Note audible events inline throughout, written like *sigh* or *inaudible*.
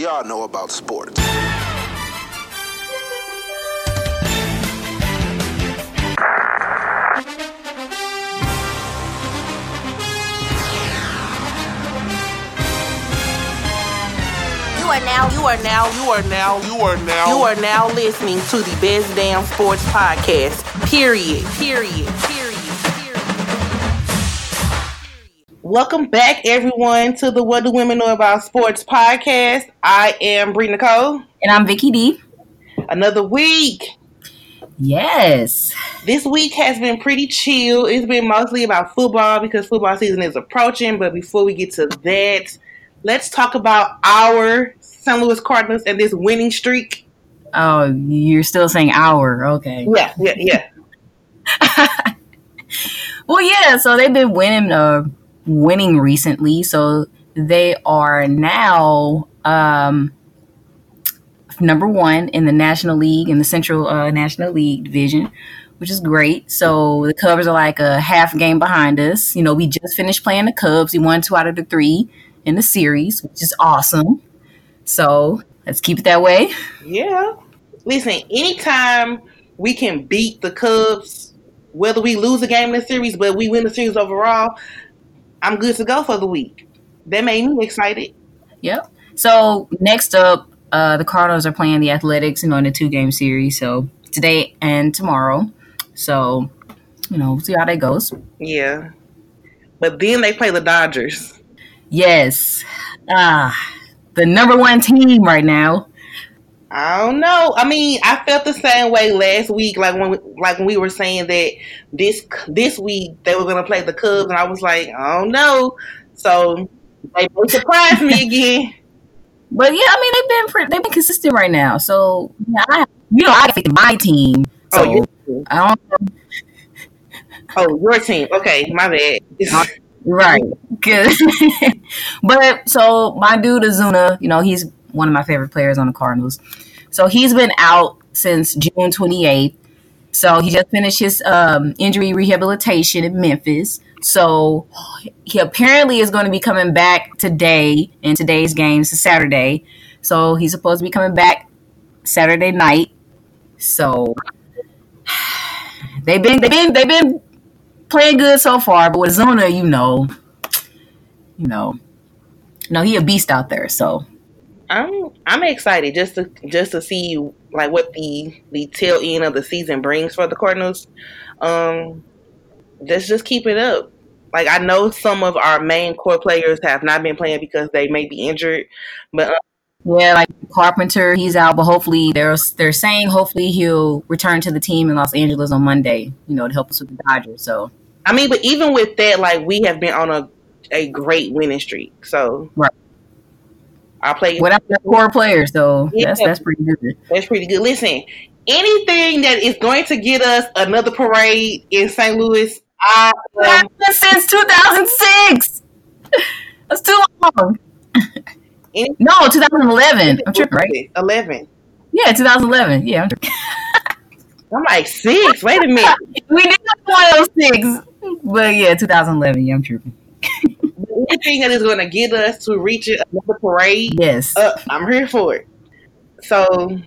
y'all know about sports. You are now, you are now, you are now, You are now. you are now listening to the best damn sports podcast. Period. Period. Welcome back, everyone, to the What Do Women Know About Sports podcast. I am Bree Nicole. And I'm Vicky D. Another week. Yes. This week has been pretty chill. It's been mostly about football because football season is approaching. But before we get to that, let's talk about our St. Louis Cardinals and this winning streak. Oh, you're still saying hour. Okay. Yeah, yeah, yeah. *laughs* Well, yeah. So they've been winning, uh, winning recently. So they are now um, number one in the National League in the Central uh, National League division, which is great. So the Cubs are like a half game behind us. You know, we just finished playing the Cubs. We won two out of the three in the series, which is awesome. So let's keep it that way. Yeah. Listen, anytime we can beat the Cubs, whether we lose a game in the series, but we win the series overall, I'm good to go for the week. That made me excited. Yep. So next up, uh, the Cardinals are playing the Athletics, you know, in a two game series. So today and tomorrow. So, you know, see how that goes. Yeah. But then they play the Dodgers. Yes. Ah, the number one team right now. I don't know. I mean, I felt the same way last week, like when we, like when we were saying that this this week they were going to play the Cubs, and I was like, I don't know. So they, they surprised me again. *laughs* But yeah, I mean they've been pretty, they've been consistent right now. So yeah, I, you know, I got faith in my team. So Oh, you- I don't oh, your team. Okay, my bad. *laughs* Right. Good. *laughs* but so my dude Ozuna, you know, he's one of my favorite players on the Cardinals. So he's been out since June 28th. So he just finished his um, injury rehabilitation in Memphis. So he apparently is going to be coming back today in today's games, Saturday. So he's supposed to be coming back Saturday night. So *sighs* they've been they've been they've been playing good so far, but with Zona, you know, you know, no, he a beast out there. So I'm I'm excited just to just to see like what the the tail end of the season brings for the Cardinals. Um, let's just keep it up. Like I know some of our main core players have not been playing because they may be injured, but uh, yeah, like Carpenter, he's out, but hopefully they're they're saying hopefully he'll return to the team in Los Angeles on Monday. You know, to help us with the Dodgers. So I mean, but even with that, like we have been on a a great winning streak. So Right. I play without the core players, though. Yeah. that's that's pretty good. That's pretty good. Listen, anything that is going to get us another parade in St. Louis, I um, am since 2006. That's too long. No, 2011. I'm tripping, right? Eleven. Yeah, 2011. Yeah, I'm tripping. I'm like six. Wait a minute. *laughs* we did one of six, but yeah, 2011. Yeah, I'm tripping. Anything that is going to get us to reach another parade, Yes. uh, I'm here for it. So,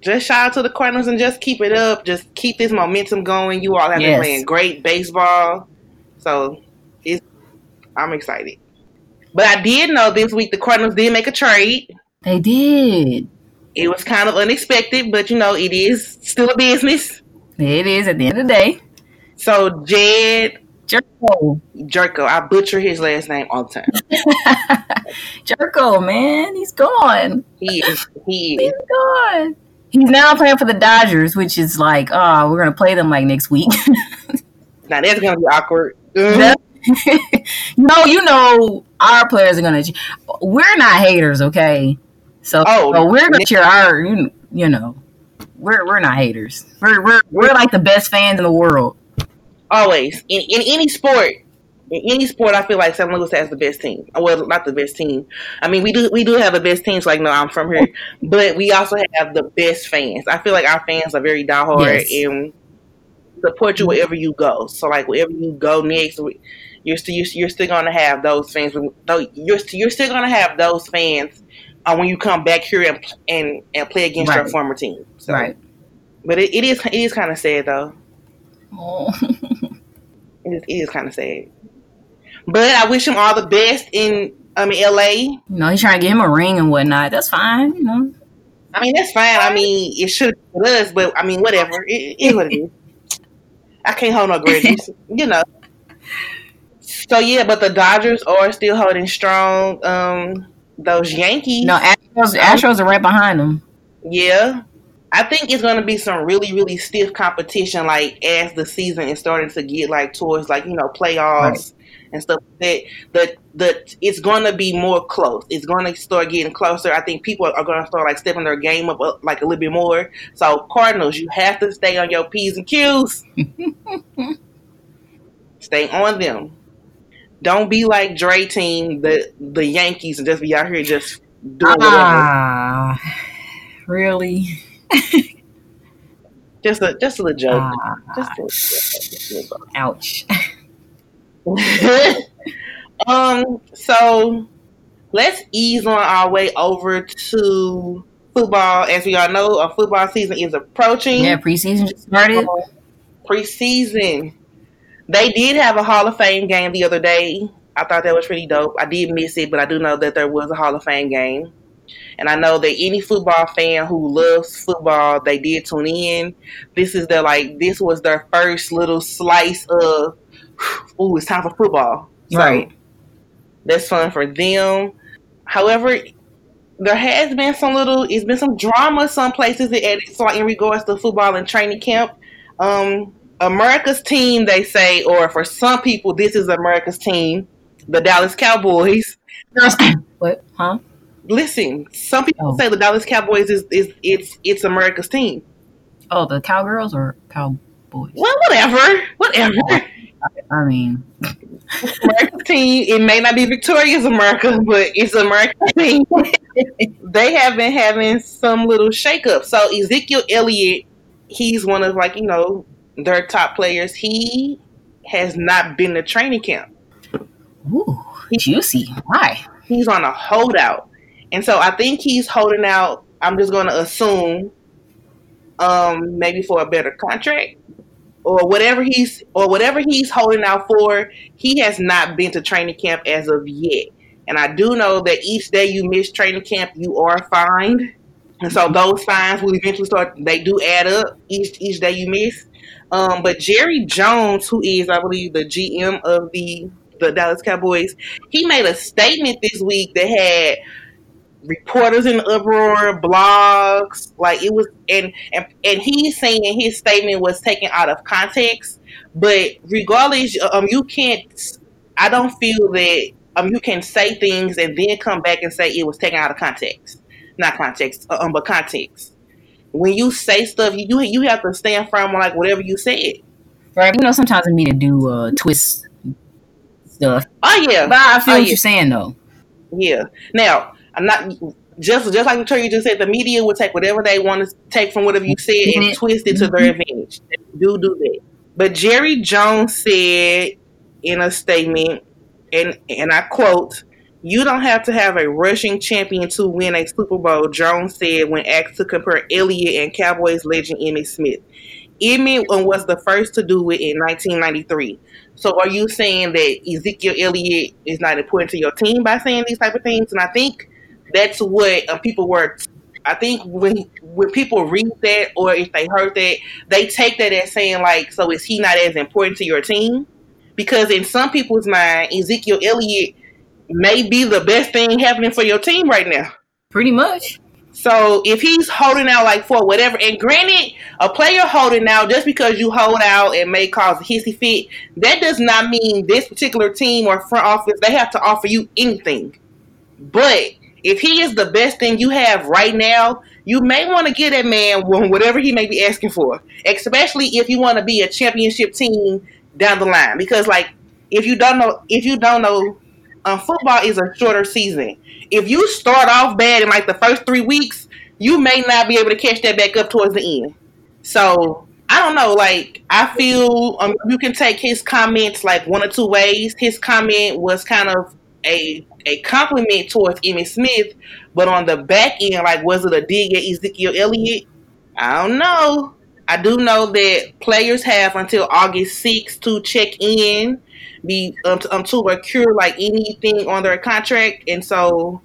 just shout out to the Cardinals and just keep it up. Just keep this momentum going. You all have been playing great baseball, so it's, I'm excited. But I did know this week the Cardinals did make a trade. they did. It was kind of unexpected, but you know it is still a business. It is at the end of the day. So Jedd Gyorko. Gyorko, I butcher his last name all the time. *laughs* Gyorko, man. He's gone. He is. He He's is. gone. He's now playing for the Dodgers, which is like, oh, we're going to play them like next week. Now that's gonna be awkward. *laughs* *laughs* No, you know, our players are going to. We're not haters, okay? So, Oh, so we're going to cheer our, you, you know, we're, we're not haters. We're, we're, we're like the best fans in the world. Always in, in any sport. In any sport, I feel like St. Louis has the best team. Well, not the best team. I mean, we do we do have the best teams. Like, no, I'm from here, but we also have the best fans. I feel like our fans are very diehard Yes. and support you wherever you go. So, like, wherever you go next, you're still you're, still gonna have those fans. Though you're you're still gonna have those fans uh, when you come back here and and, and play against Right. your former team. So, Right. But it, it is it is kind of sad though. Oh. *laughs* It is, kind of sad. But I wish him all the best in um LA. you know, he's trying to get him a ring and whatnot. That's fine. You know. I mean that's fine. I mean it should be with us, but I mean whatever. It, it is what it is. *laughs* I can't hold no grudges, you know. So yeah, but the Dodgers are still holding strong. Um, those Yankees. No, Astros, Astros are right behind them. Yeah. I think it's gonna be some really, really stiff competition like as the season is starting to get like towards like, you know, playoffs and stuff like that. The the it's gonna be more close. It's gonna start getting closer. I think people are gonna start like stepping their game up, uh, like a little bit more. So Cardinals, you have to stay on your P's and Q's. *laughs* stay on them. Don't be like Dre team, the the Yankees and just be out here just doing whatever. Ah, really? *laughs* Just a just a little joke. Ah, Just a, just a little joke. ouch. *laughs* um, so let's ease on our way over to football. As we all know, our football season is approaching. Yeah, preseason just started. Preseason. They did have a Hall of Fame game the other day. I thought that was pretty dope. I did miss it, but I do know that there was a Hall of Fame game. And I know that any football fan who loves football, they did tune in. This is their like this was their first little slice of *sighs* ooh, it's time for football. So, Right. that's fun for them. However, there has been some little, it's been some drama some places at so in regards to football and training camp. Um, America's team, they say, or for some people, this is America's team, the Dallas Cowboys. what? Huh? Listen, some people Oh. say the Dallas Cowboys is, is it's it's America's team. Oh, the cowgirls or cowboys? Well, whatever, whatever. Oh, I mean, America's team. It may not be Victoria's America, but it's America's *laughs* team. they have been having some little shakeup. So Ezekiel Elliott, he's one of like you know their top players. He has not been to training camp. ooh, juicy. Why? He's on a holdout, and so I think he's holding out. I'm just going to assume, um, maybe for a better contract. Or whatever he's or whatever he's holding out for, he has not been to training camp as of yet. And I do know that each day you miss training camp, you are fined. And so those fines will eventually start. They do add up each each day you miss. Um, but Jerry Jones, who is I believe the GM of the the Dallas Cowboys, he made a statement this week that had reporters in uproar, blogs, like it was, and and and he's saying his statement was taken out of context. But regardless, um, you can't. I don't feel that um you can say things and then come back and say it was taken out of context, not context, uh, um, but context. When you say stuff, you you have to stand firm on like whatever you said. Right. You know, sometimes I need to do uh, twist stuff. Oh yeah, But I feel Oh, what yeah. you're saying, though. Yeah. Now, I'm not just just like Victoria just said. The media will take whatever they want to take from whatever you said and Mhm. twist it to their advantage. They do do that. But Jerry Jones said in a statement, and and I quote. You don't have to have a rushing champion to win a Super Bowl, Jones said when asked to compare Elliott and Cowboys legend Emmitt Smith. Emmitt was the first to do it in 1993. So are you saying that Ezekiel Elliott is not important to your team by saying these type of things? And I think that's what um, people were. I think when when people read that or if they heard that, they take that as saying like, so is he not as important to your team? Because in some people's mind, Ezekiel Elliott may be the best thing happening for your team right now. Pretty much. So if he's holding out like for whatever, and granted, a player holding out just because you hold out and may cause a hissy fit, that does not mean this particular team or front office they have to offer you anything. But if he is the best thing you have right now, you may want to get that man whatever he may be asking for, especially if you want to be a championship team down the line. Because like if you don't know, if you don't know, um, football is a shorter season. If you start off bad in like the first three weeks, you may not be able to catch that back up towards the end. So I don't know. Like I feel um, you can take his comments like one or two ways. His comment was kind of a a compliment towards Emmitt Smith, but on the back end, like was it a dig at Ezekiel Elliott? I don't know. I do know that players have until August 6th to check in, be um, to, um, to procure like anything on their contract, and so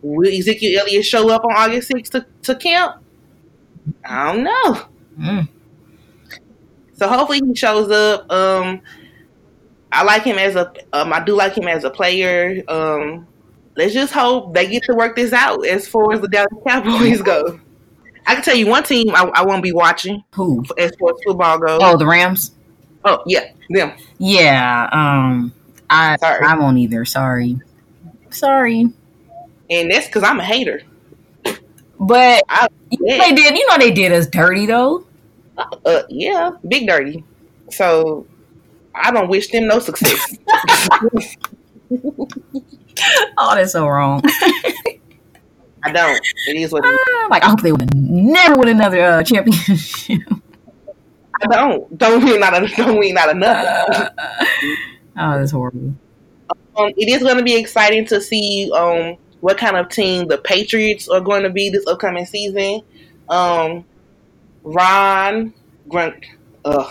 will Ezekiel Elliott show up on August 6th to, to camp? I don't know. Mm. So hopefully he shows up. Um, I like him as a. Um, I do like him as a player. Um, let's just hope they get to work this out as far as the Dallas Cowboys go. I can tell you one team I, I won't be watching. Who? As far as football goes. Oh, the Rams. Oh yeah, them. Yeah. Um. I Sorry. I won't either. Sorry. Sorry. And that's because I'm a hater. But I, yeah. they did. You know they did us dirty though. Uh, uh, yeah, big dirty. So I don't wish them no success. *laughs* oh, that's so wrong. I don't. It is what it is. Ah, like I hope they would never win another uh, championship. I don't. Don't win not. Don't win not enough. *laughs* oh, that's horrible. Um, it is going to be exciting to see um, what kind of team the Patriots are going to be this upcoming season. Um, Ron Grunk, uh,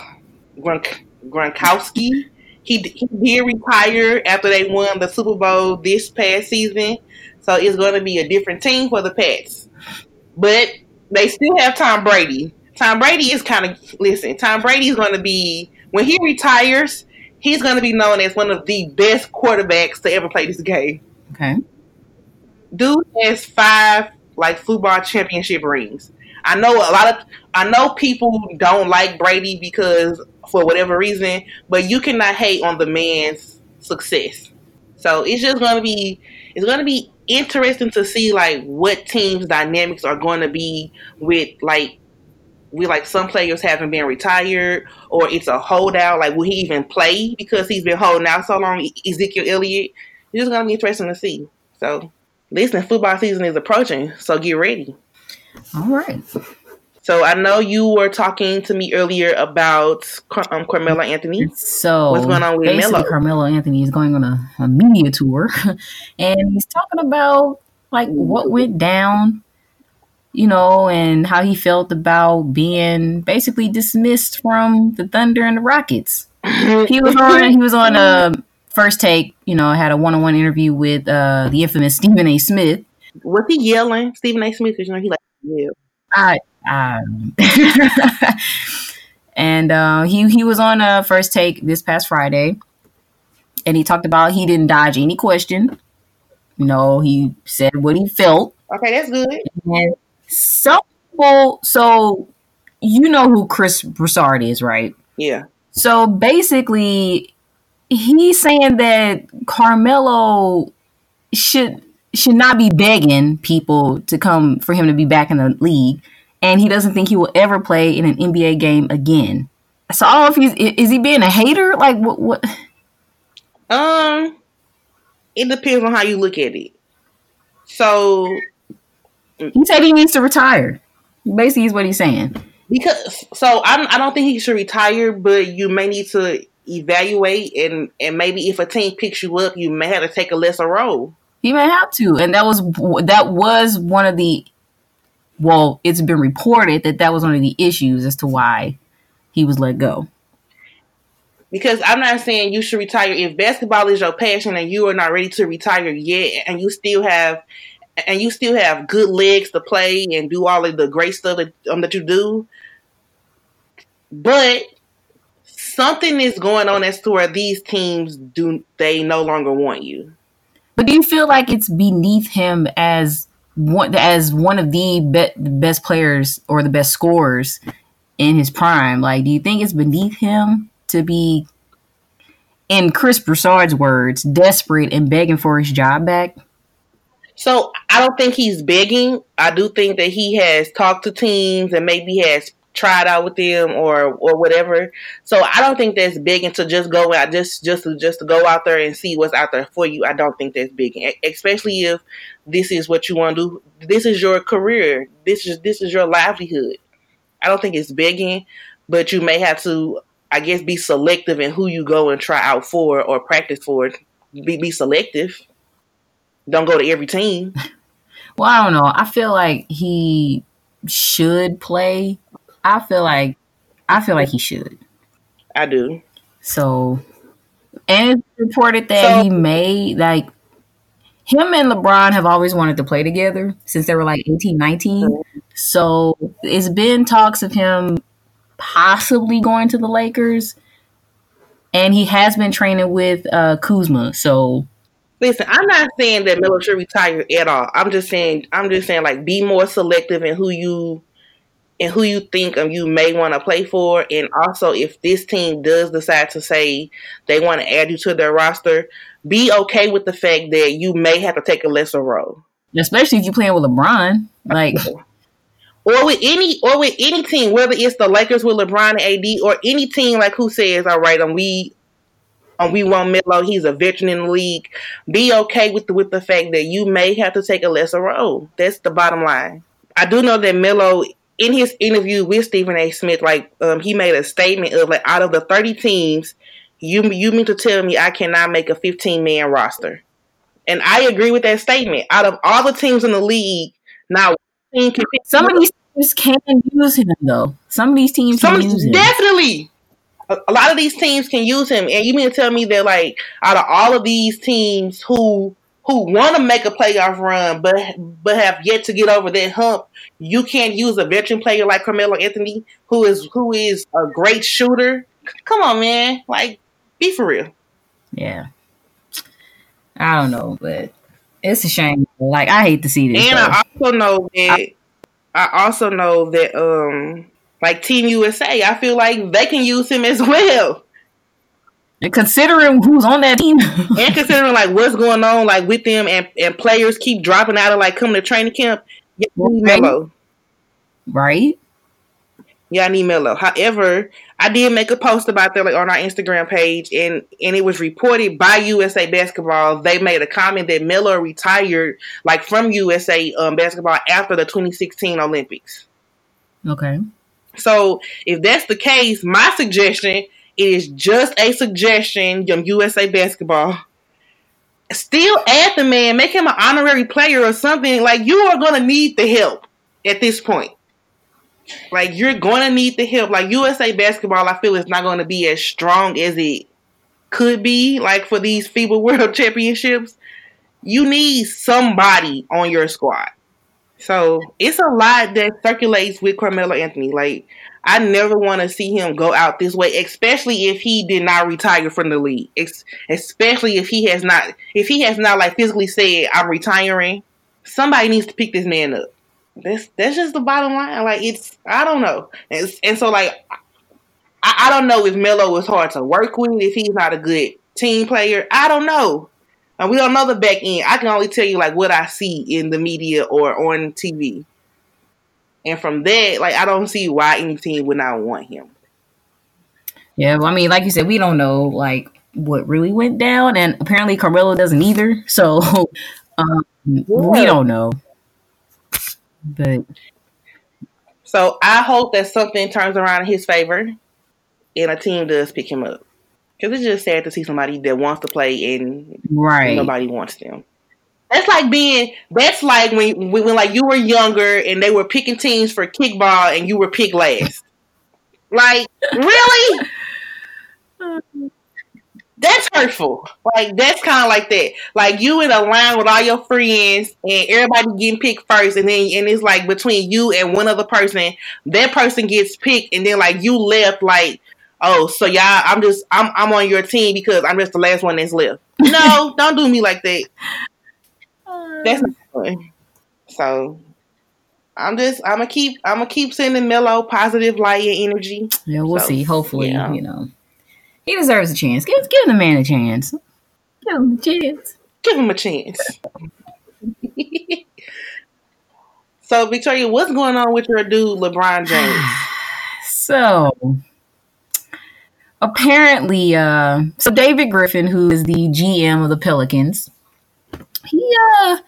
Grunk, Gronkowski. He, he did retire after they won the Super Bowl this past season. So it's going to be a different team for the Pats. But they still have Tom Brady. Tom Brady is kind of, listen, Tom Brady is going to be, when he retires, he's going to be known as one of the best quarterbacks to ever play this game. Okay. Dude has five, like, football championship rings. I know a lot of, I know people don't like Brady because, for whatever reason, but you cannot hate on the man's success. So it's just going to be, it's going to be interesting to see like what teams dynamics are going to be with like we like some players haven't been retired or it's a holdout. Like will he even play because he's been holding out so long? Ezekiel Elliott. It's just gonna be interesting to see. So listen, football season is approaching, so get ready. All right. So I know you were talking to me earlier about um, Carmelo Anthony. So what's going on with Melo? Carmelo Anthony is going on a, a media tour, *laughs* and he's talking about like what went down, you know, and how he felt about being basically dismissed from the Thunder and the Rockets. *laughs* he was on. He was on a first take. You know, had a one-on-one interview with uh, the infamous Stephen A. Smith. Was he yelling, Stephen A. Smith? Because you know he like yeah. I um, *laughs* and uh, he he was on a first take this past Friday, and he talked about he didn't dodge any question. You know, he said what he felt. Okay, that's good. And some people, so you know who Chris Broussard is, right? Yeah. So basically, he's saying that Carmelo should should not be begging people to come for him to be back in the league and he doesn't think he will ever play in an NBA game again. So I don't know if he's is he being a hater? Like what what Um it depends on how you look at it. So he said he needs to retire. Basically is what he's saying. Because so I'm, I don't think he should retire, but you may need to evaluate and and maybe if a team picks you up, you may have to take a lesser role. He may have to, and that was that was one of the well, it's been reported that that was one of the issues as to why he was let go. Because I'm not saying you should retire if basketball is your passion and you are not ready to retire yet, and you still have and you still have good legs to play and do all of the great stuff that, um, that you do. But something is going on as to where these teams do they no longer want you. But do you feel like it's beneath him as one as one of the be- best players or the best scorers in his prime. Like, do you think it's beneath him to be, in Chris Broussard's words, desperate and begging for his job back? So I don't think he's begging. I do think that he has talked to teams and maybe has tried out with them or or whatever. So I don't think that's begging to just go out just just just to go out there and see what's out there for you. I don't think that's begging, especially if this is what you want to do. This is your career. This is this is your livelihood. I don't think it's begging, but you may have to, I guess, be selective in who you go and try out for or practice for. Be be selective. don't go to every team. *laughs* Well, I don't know. I feel like he should play. I feel like I feel like he should. I do. So, and it's reported that So- he may like him and LeBron have always wanted to play together since they were like 18, 19. So, it's been talks of him possibly going to the Lakers. And he has been training with uh, Kuzma. So, Listen, I'm not saying that Melo should retire at all. I'm just saying I'm just saying like be more selective in who you and who you think um, you may want to play for, and also if this team does decide to say they want to add you to their roster, be okay with the fact that you may have to take a lesser role. especially if you're playing with LeBron. Like, *laughs* or with any or with any team, whether it's the Lakers with LeBron and AD, or any team like who says, "All right, um, we, um, we want Melo. He's a veteran in the league." Be okay with the, with the fact that you may have to take a lesser role. That's the bottom line. I do know that Melo, in his interview with Stephen A. Smith, like um, he made a statement of like, out of the thirty teams, you you mean to tell me I cannot make a fifteen man roster? And I agree with that statement. Out of all the teams in the league, not one team can pick some of these teams can use him, though. Some of these teams Some can use definitely. A, a lot of these teams can use him, and you mean to tell me that like out of all of these teams who who want to make a playoff run, but but have yet to get over that hump, you can't use a veteran player like Carmelo Anthony, who is who is a great shooter. Come on, man! Like, be for real. Yeah. I don't know, but it's a shame. Like I hate to see this. And though. I also know that I also know that um like Team USA, I feel like they can use him as *laughs* well. And considering who's on that team, *laughs* and considering like what's going on like with them and, and players keep dropping out of like coming to training camp, yeah, I need Right. Melo. right? Yeah, I need Melo. However, I did make a post about that like on our Instagram page and and it was reported by USA Basketball. They made a comment that Melo retired like from USA um, basketball after the 2016 Olympics. Okay. So if that's the case, my suggestion is just a suggestion, young USA basketball. Still add the man, make him an honorary player or something. Like you are gonna need the help at this point. Like you're gonna need the help. Like USA basketball, I feel is not gonna be as strong as it could be, like for these FIBA *laughs* World Championships. You need somebody on your squad. So it's a lot that circulates with Carmelo Anthony. Like I never want to see him go out this way, especially if he did not retire from the league. Especially if he has not, if he has not like physically said, "I'm retiring." Somebody needs to pick this man up. That's that's just the bottom line. Like it's, I don't know, and, and so like I, I don't know if Melo is hard to work with, if he's not a good team player. I don't know. And we don't know the back end. I can only tell you like what I see in the media or on TV. And from that, like I don't see why any team would not want him. Yeah, well, I mean, like you said, we don't know like what really went down, and apparently Carmelo doesn't either. *laughs* So um, we don't know. But So I hope that something turns around in his favor and a team does pick him up. Because it's just sad to see somebody that wants to play and right, nobody wants them. That's like being. That's like when, when when like you were younger and they were picking teams for kickball and you were picked last. like really? That's hurtful. Like that's kind of like that. Like you in a line with all your friends and everybody getting picked first, and then and it's like between you and one other person, that person gets picked, and then like you left. Like oh, so y'all, I'm just I'm I'm on your team because I'm just the last one that's left. No, don't do me like that. That's. So I'm just I'm gonna keep I'm gonna keep sending Melo positive light and energy. yeah, we'll So, see. Hopefully, yeah. you know, he deserves a chance. Give give the man a chance. Give him a chance. Give him a chance. *laughs* so Victoria, what's going on with your dude LeBron James? *sighs* So apparently, uh, so David Griffin, who is the GM of the Pelicans, he uh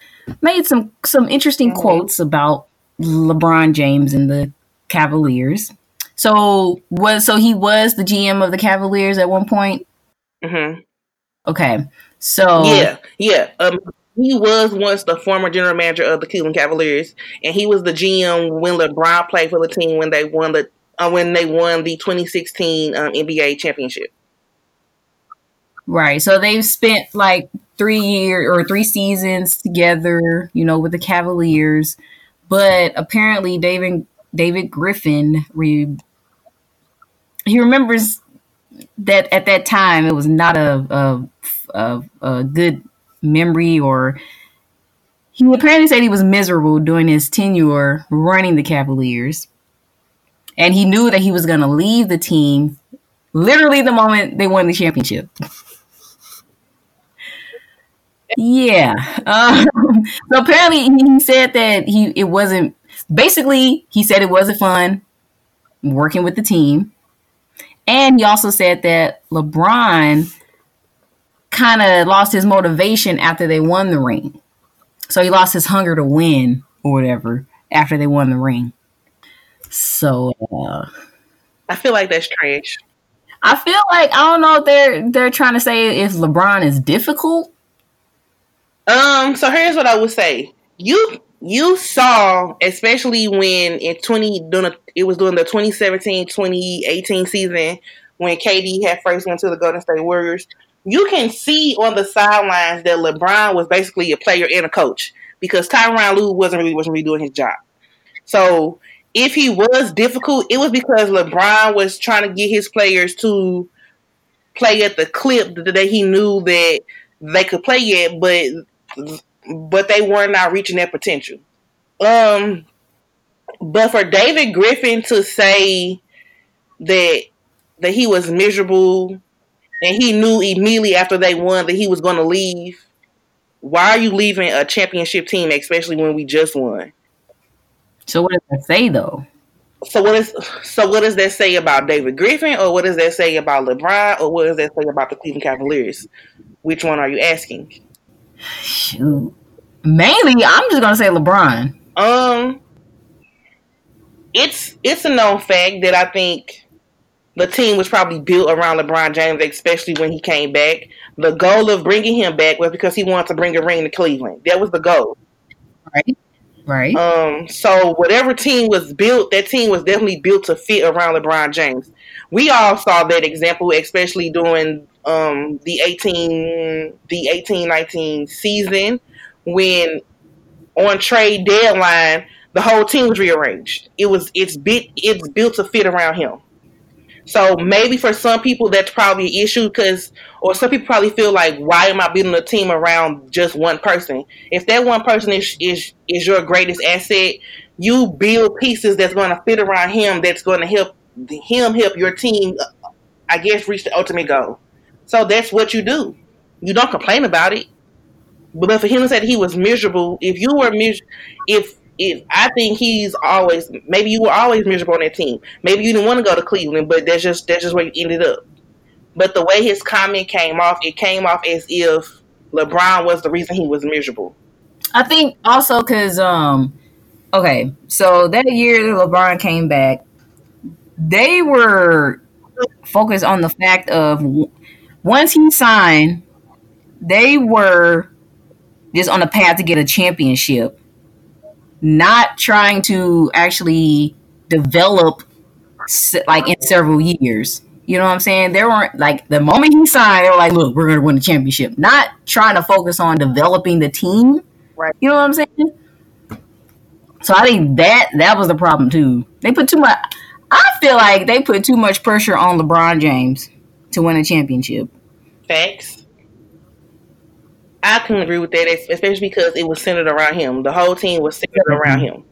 made some some interesting Mhm. quotes about LeBron James and the Cavaliers. So was so he was the GM of the Cavaliers at one point. hmm Okay, so Yeah, yeah. Um, he was once the former general manager of the Cleveland Cavaliers, and he was the GM when LeBron played for the team when they won the uh, when they won the 2016 um, NBA championship. Right. So they've spent like three years or three seasons together, you know, with the Cavaliers. But apparently, David David Griffin re, he remembers that at that time it was not a a, a, a good memory or he apparently said he was miserable during his tenure running the Cavaliers. And he knew that he was going to leave the team literally the moment they won the championship. Yeah. Um, *laughs* so apparently he said that he it wasn't basically he said it wasn't fun working with the team. And he also said that LeBron kind of lost his motivation after they won the ring. So he lost his hunger to win or whatever after they won the ring. So uh, I feel like that's trash. I feel like I don't know if they're they're trying to say if LeBron is difficult. Um, so here's what I would say. You you saw, especially when in 20 doing a, it was during the 2017-2018 season when KD had first went to the Golden State Warriors, you can see on the sidelines that LeBron was basically a player and a coach because Tyronn Lue wasn't really wasn't really doing his job. So if he was difficult, it was because LeBron was trying to get his players to play at the clip that he knew that they could play at, but but they were not reaching their potential. Um, but for David Griffin to say that that he was miserable and he knew immediately after they won that he was going to leave. Why are you leaving a championship team, especially when we just won? So what does that say though? So what is so what does that say about David Griffin, or what does that say about LeBron, or what does that say about the Cleveland Cavaliers? Which one are you asking? Shoot, mainly I'm just gonna say LeBron. Um, it's it's a known fact that I think the team was probably built around LeBron James, especially when he came back. The goal of bringing him back was because he wanted to bring a ring to Cleveland. That was the goal. Right. Right. Um, so whatever team was built, that team was definitely built to fit around LeBron James. We all saw that example, especially during um, the eighteen the eighteen nineteen season when on trade deadline the whole team was rearranged. It was it's bit it's built to fit around him. So maybe for some people that's probably an issue because, or some people probably feel like, why am I building a team around just one person? If that one person is is is your greatest asset, you build pieces that's going to fit around him. That's going to help him help your team, I guess, reach the ultimate goal. So that's what you do. You don't complain about it. But for him to say that he was miserable, if you were miserable, if if I think he's always maybe you were always miserable on that team. Maybe you didn't want to go to Cleveland, but that's just that's just where you ended up. But the way his comment came off, it came off as if LeBron was the reason he was miserable. I think also because um okay, so that year that LeBron came back, they were focused on the fact of once he signed, they were just on the path to get a championship not trying to actually develop like in several years. You know what I'm saying? There weren't like the moment he signed, they were like, "Look, we're going to win the championship." Not trying to focus on developing the team. Right. You know what I'm saying? So I think that that was the problem too. They put too much. I feel like they put too much pressure on LeBron James to win a championship. Facts. I can agree with that, especially because it was centered around him. The whole team was centered around him.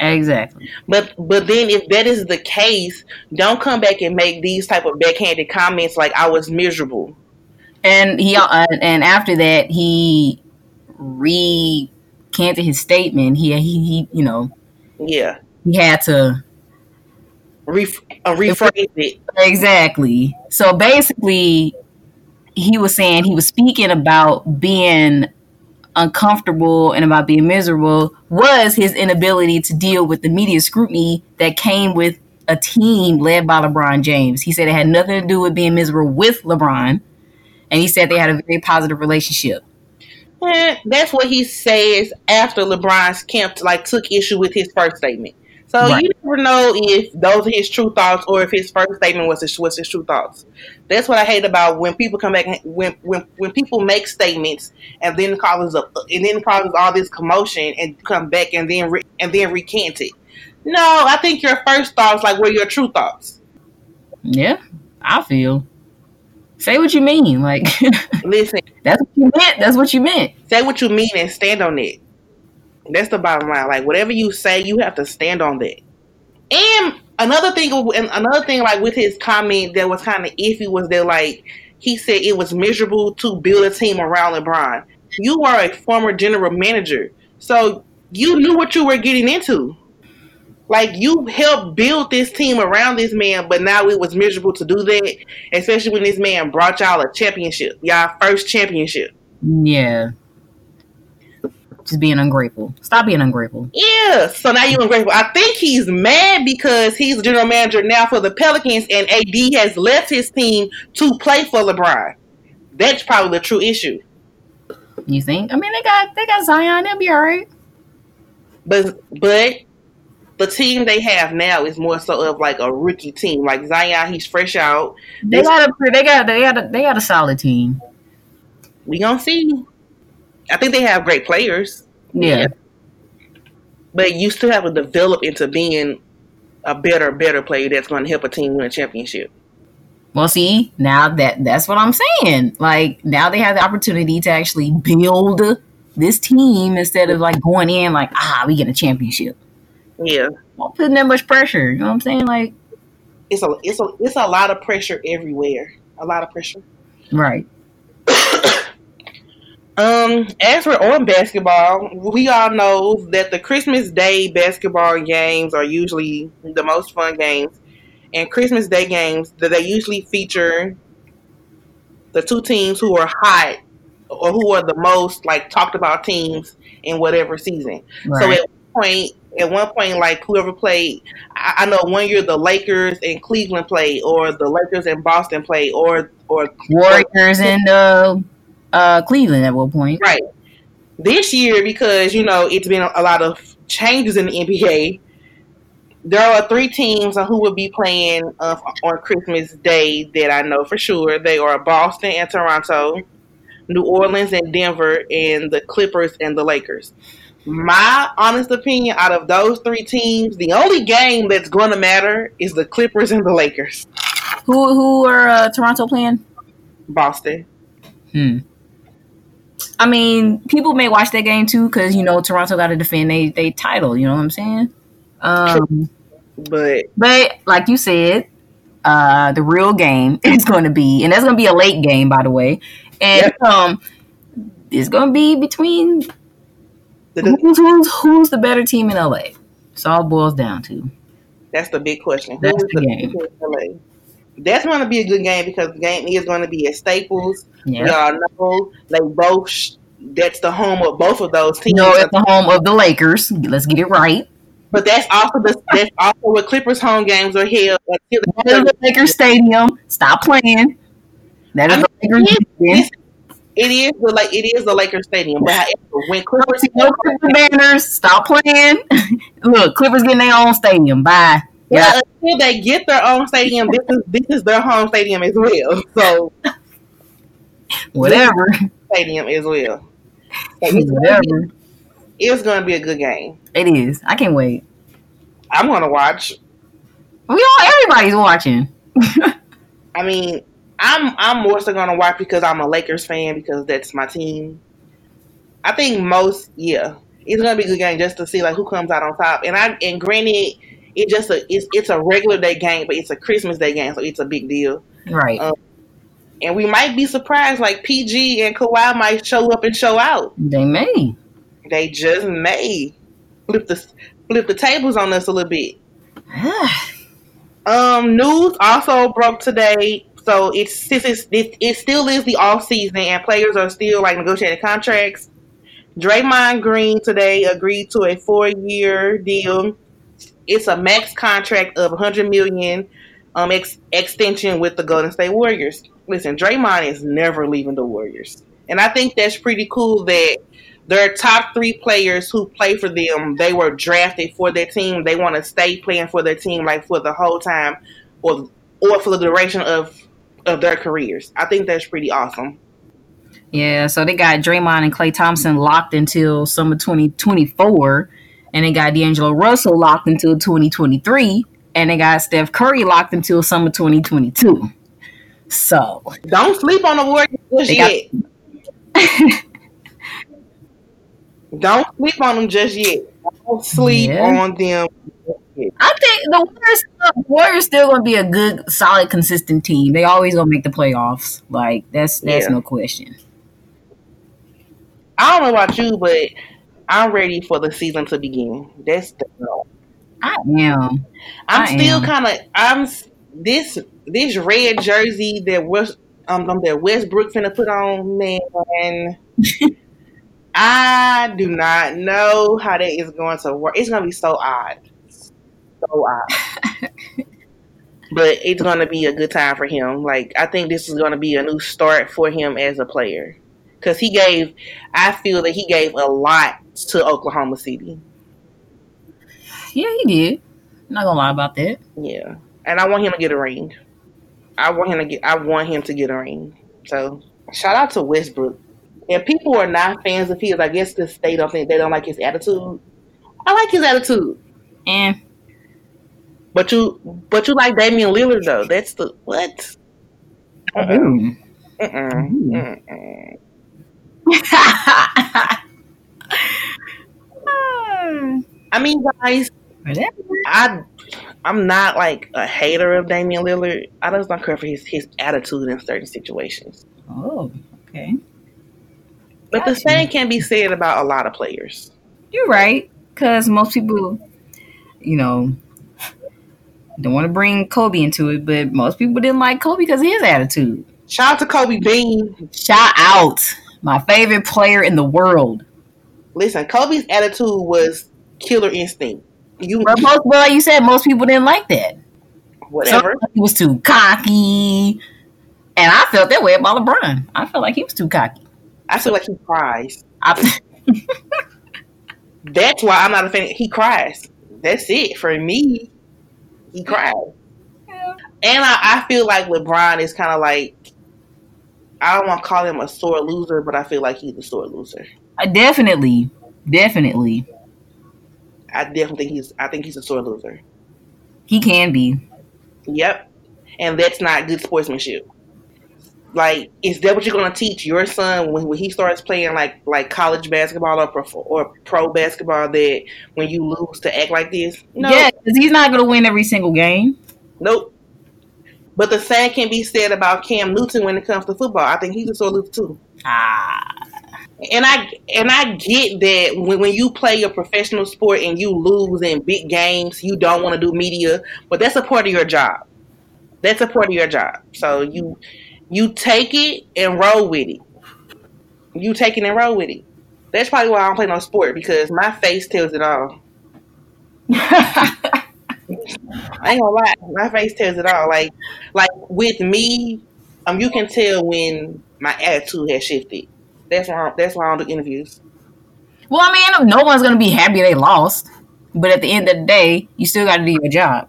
Exactly. But but then if that is the case, don't come back and make these type of backhanded comments like I was miserable. And he uh, and after that he recanted his statement. He he, he you know yeah he had to Ref- uh, rephrase it exactly. So basically, he was saying he was speaking about being uncomfortable and about being miserable was his inability to deal with the media scrutiny that came with a team led by LeBron James. He said it had nothing to do with being miserable with LeBron, and he said they had a very positive relationship. Eh, that's what he says after LeBron's camp like took issue with his first statement. So right. you never know if those are his true thoughts or if his first statement was his was his true thoughts. That's what I hate about when people come back when when when people make statements and then causes a and then causes all this commotion and come back and then re, and then recant it. No, I think your first thoughts like were your true thoughts. Yeah, I feel. Say what you mean. Like, *laughs* listen, that's what you meant. That's what you meant. Say what you mean and stand on it. That's the bottom line. Like whatever you say, you have to stand on that. And another thing, and another thing, like with his comment that was kind of iffy was that like he said it was miserable to build a team around LeBron. You are a former general manager, so you knew what you were getting into. Like you helped build this team around this man, but now it was miserable to do that, especially when this man brought y'all a championship, y'all first championship. Yeah just being ungrateful. Stop being ungrateful. Yeah. So now you're ungrateful. I think he's mad because he's general manager now for the Pelicans, and AD has left his team to play for LeBron. That's probably the true issue. You think? I mean, they got they got Zion. They'll be all right. But but the team they have now is more so of like a rookie team. Like Zion, he's fresh out. They got a they got they got a they got a solid team. We gonna see. I think they have great players. Yeah. But you still have to develop into being a better, better player that's going to help a team win a championship. Well, see, now that that's what I'm saying. Like now they have the opportunity to actually build this team instead of like going in like, ah, we get a championship. Yeah. Not putting that much pressure. You know what I'm saying? Like it's a it's a it's a lot of pressure everywhere. A lot of pressure. Right. Um, as we're on basketball, we all know that the Christmas Day basketball games are usually the most fun games. And Christmas Day games that they usually feature the two teams who are hot or who are the most like talked about teams in whatever season. Right. So at one point, at one point, like whoever played, I, I, know one year the Lakers and Cleveland played, or the Lakers and Boston played, or or Warriors and uh, uh, Cleveland at one point. Right. This year, because you know it's been a lot of changes in the NBA, there are three teams who will be playing uh, on Christmas Day that I know for sure. They are Boston and Toronto, New Orleans and Denver, and the Clippers and the Lakers. My honest opinion, out of those three teams, the only game that's going to matter is the Clippers and the Lakers. Who who are uh, Toronto playing? Boston. Hmm. I mean, people may watch that game too because you know Toronto got to defend they they title. You know what I'm saying? Um, but but like you said, uh, the real game *laughs* is going to be, and that's going to be a late game, by the way, and yep. um, it's going to be between who's, who's, who's the better team in LA. It's all boils down to. That's the big question. That's the, the game that's going to be a good game because the game is going to be at Staples. Yeah. We all know they both. That's the home of both of those teams. No, it's the home of the Lakers. Let's get it right. But that's also the that's also where Clippers home games are held. That is the Lakers Stadium. Stop playing. That is I mean, the Lakers. It is the like it is the Lakers Stadium. But however, when Clippers no Clipper banners, stop playing. *laughs* Look, Clippers getting their own stadium. Bye. Yeah. until they get their own stadium, this is this is their home stadium as well. So whatever stadium as well. So it's whatever. Gonna be, it's going to be a good game. It is. I can't wait. I'm going to watch. We all everybody's watching. *laughs* I mean, I'm I'm more so going to watch because I'm a Lakers fan because that's my team. I think most, yeah, it's going to be a good game just to see like who comes out on top. And I and granted it just a it's it's a regular day game, but it's a Christmas day game, so it's a big deal. Right. Um, and we might be surprised, like PG and Kawhi might show up and show out. They may. They just may flip the flip the tables on us a little bit. *sighs* um, news also broke today. So it's since it's, it, it still is the off season and players are still like negotiating contracts. Draymond Green today agreed to a four year deal it's a max contract of 100 million um, ex- extension with the Golden State Warriors. Listen, Draymond is never leaving the Warriors. And I think that's pretty cool that their top three players who play for them, they were drafted for their team. They want to stay playing for their team like for the whole time or or for the duration of of their careers. I think that's pretty awesome. Yeah, so they got Draymond and Klay Thompson locked until summer 2024, and they got D'Angelo Russell locked until 2023, and they got Steph Curry locked until summer 2022. So don't sleep on the Warriors just yet. Got- *laughs* don't sleep on them just yet. Don't sleep yeah. on them. I think the Warriors, the Warriors still going to be a good, solid, consistent team. They always going to make the playoffs. Like that's that's yeah. no question. I don't know about you, but I'm ready for the season to begin. That's the goal. I am. I'm I still kind of. I'm this this red jersey that was um, um that Westbrook finna put on, man. *laughs* I do not know how that is going to work. It's gonna be so odd, so odd. *laughs* but it's gonna be a good time for him. Like I think this is gonna be a new start for him as a player because he gave. I feel that he gave a lot to Oklahoma City. Yeah, he did. I'm not gonna lie about that. Yeah, and I want him to get a ring. I want him to get. I want him to get a ring. So shout out to Westbrook. If people are not fans of his, I guess because they don't think they don't like his attitude. I like his attitude. And but you but you like Damian Lillard though. That's the what? Uh-uh. Uh-uh. *laughs* I mean, guys, I I'm not like a hater of Damian Lillard. I just don't care for his his attitude in certain situations. Oh, okay. But gotcha. the same can be said about a lot of players. You're right, because most people, you know, don't want to bring Kobe into it, but most people didn't like Kobe because of his attitude. Shout out to Kobe Bean. Shout out my favorite player in the world. Listen, Kobe's attitude was killer instinct. You, but most, well, you said, most people didn't like that. Whatever. He was too cocky, and I felt that way about LeBron. I felt like he was too cocky. I feel like he cries. I, *laughs* That's why I'm not a fan. He cries. That's it for me. He cries. Yeah. And I, I feel like LeBron is kind of like I don't want to call him a sore loser, but I feel like he's a sore loser. I definitely, definitely. I definitely think he's. I think he's a sore loser. He can be. Yep, and that's not good sportsmanship. Like, is that what you're going to teach your son when, when he starts playing like like college basketball or pro, or pro basketball? That when you lose to act like this? No, yeah, because he's not going to win every single game. Nope. But the same can be said about Cam Newton when it comes to football. I think he's a sore loser too. Ah. And I and I get that when, when you play a professional sport and you lose in big games, you don't want to do media, but that's a part of your job. That's a part of your job. So you you take it and roll with it. You take it and roll with it. That's probably why I don't play no sport because my face tells it all. *laughs* I ain't gonna lie, my face tells it all. Like, like with me, um, you can tell when my attitude has shifted. That's why. I, That's why I don't do interviews. Well, I mean, no one's gonna be happy they lost, but at the end of the day, you still got to do your job.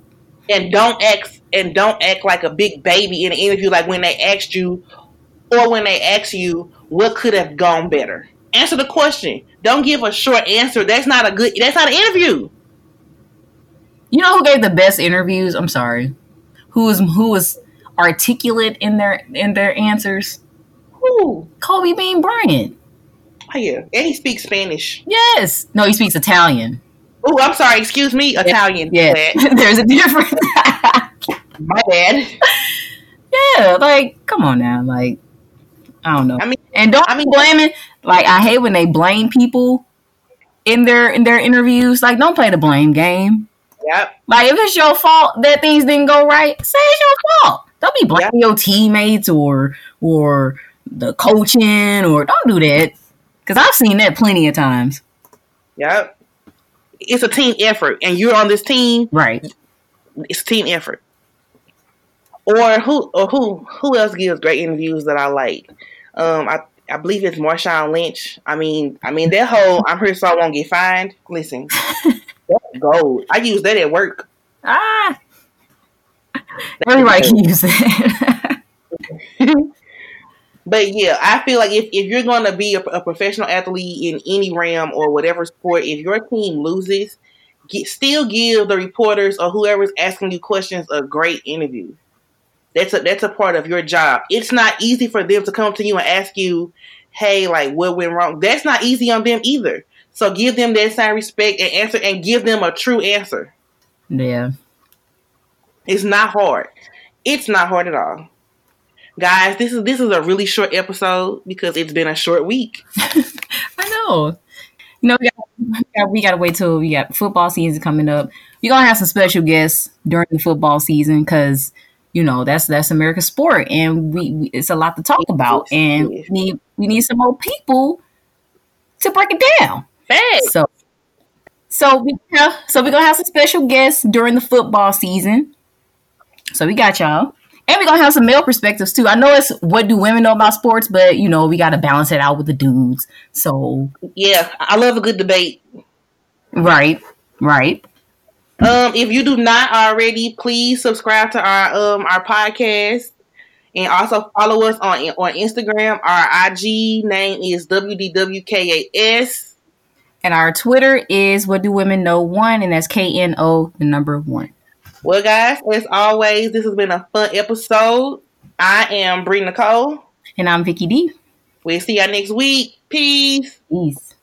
And don't act and don't act like a big baby in an interview, like when they asked you, or when they ask you what could have gone better. Answer the question. Don't give a short answer. That's not a good. That's not an interview. You know who gave the best interviews? I'm sorry. Who was who was articulate in their in their answers? Who? Kobe Bean Bryant. Oh yeah, and he speaks Spanish. Yes. No, he speaks Italian. Oh, I'm sorry. Excuse me, Italian. Yeah, *laughs* there's a difference. My bad. *laughs* Yeah, like come on now, like I don't know. I mean, and don't I mean blaming. Like I hate when they blame people in their in their interviews. Like don't play the blame game. Yep. Like if it's your fault that things didn't go right, say it's your fault. Don't be blaming yep. your teammates or or the coaching or don't do that. Cause I've seen that plenty of times. Yep. It's a team effort and you're on this team. Right. It's a team effort. Or who or who who else gives great interviews that I like? Um I I believe it's Marshawn Lynch. I mean, I mean that whole I'm here so I won't get fined. Listen, *laughs* that's gold. I use that at work. Ah, everybody can use it. *laughs* but yeah, I feel like if, if you're going to be a, a, professional athlete in any realm or whatever sport, if your team loses, get, still give the reporters or whoever's asking you questions a great interview. That's a that's a part of your job. It's not easy for them to come to you and ask you, "Hey, like what went wrong?" That's not easy on them either. So give them that same respect and answer, and give them a true answer. Yeah, it's not hard. It's not hard at all, guys. This is this is a really short episode because it's been a short week. *laughs* I know. You know, we got, we got to wait till we got football season coming up. We're gonna have some special guests during the football season because you know that's that's America's sport, and we, we it's a lot to talk about, and we need we need some more people to break it down. Hey. So, so we have, so we're gonna have some special guests during the football season. So we got y'all, and we're gonna have some male perspectives too. I know it's what do women know about sports, but you know we got to balance it out with the dudes. So yeah, I love a good debate. Right, right. Um, if you do not already, please subscribe to our um our podcast and also follow us on on Instagram. Our IG name is WDWKAS. And our Twitter is What Do Women Know One, and that's K N O, the number one. Well, guys, as always, this has been a fun episode. I am Bree Nicole. And I'm Vicky D. We'll see y'all next week. Peace. Peace.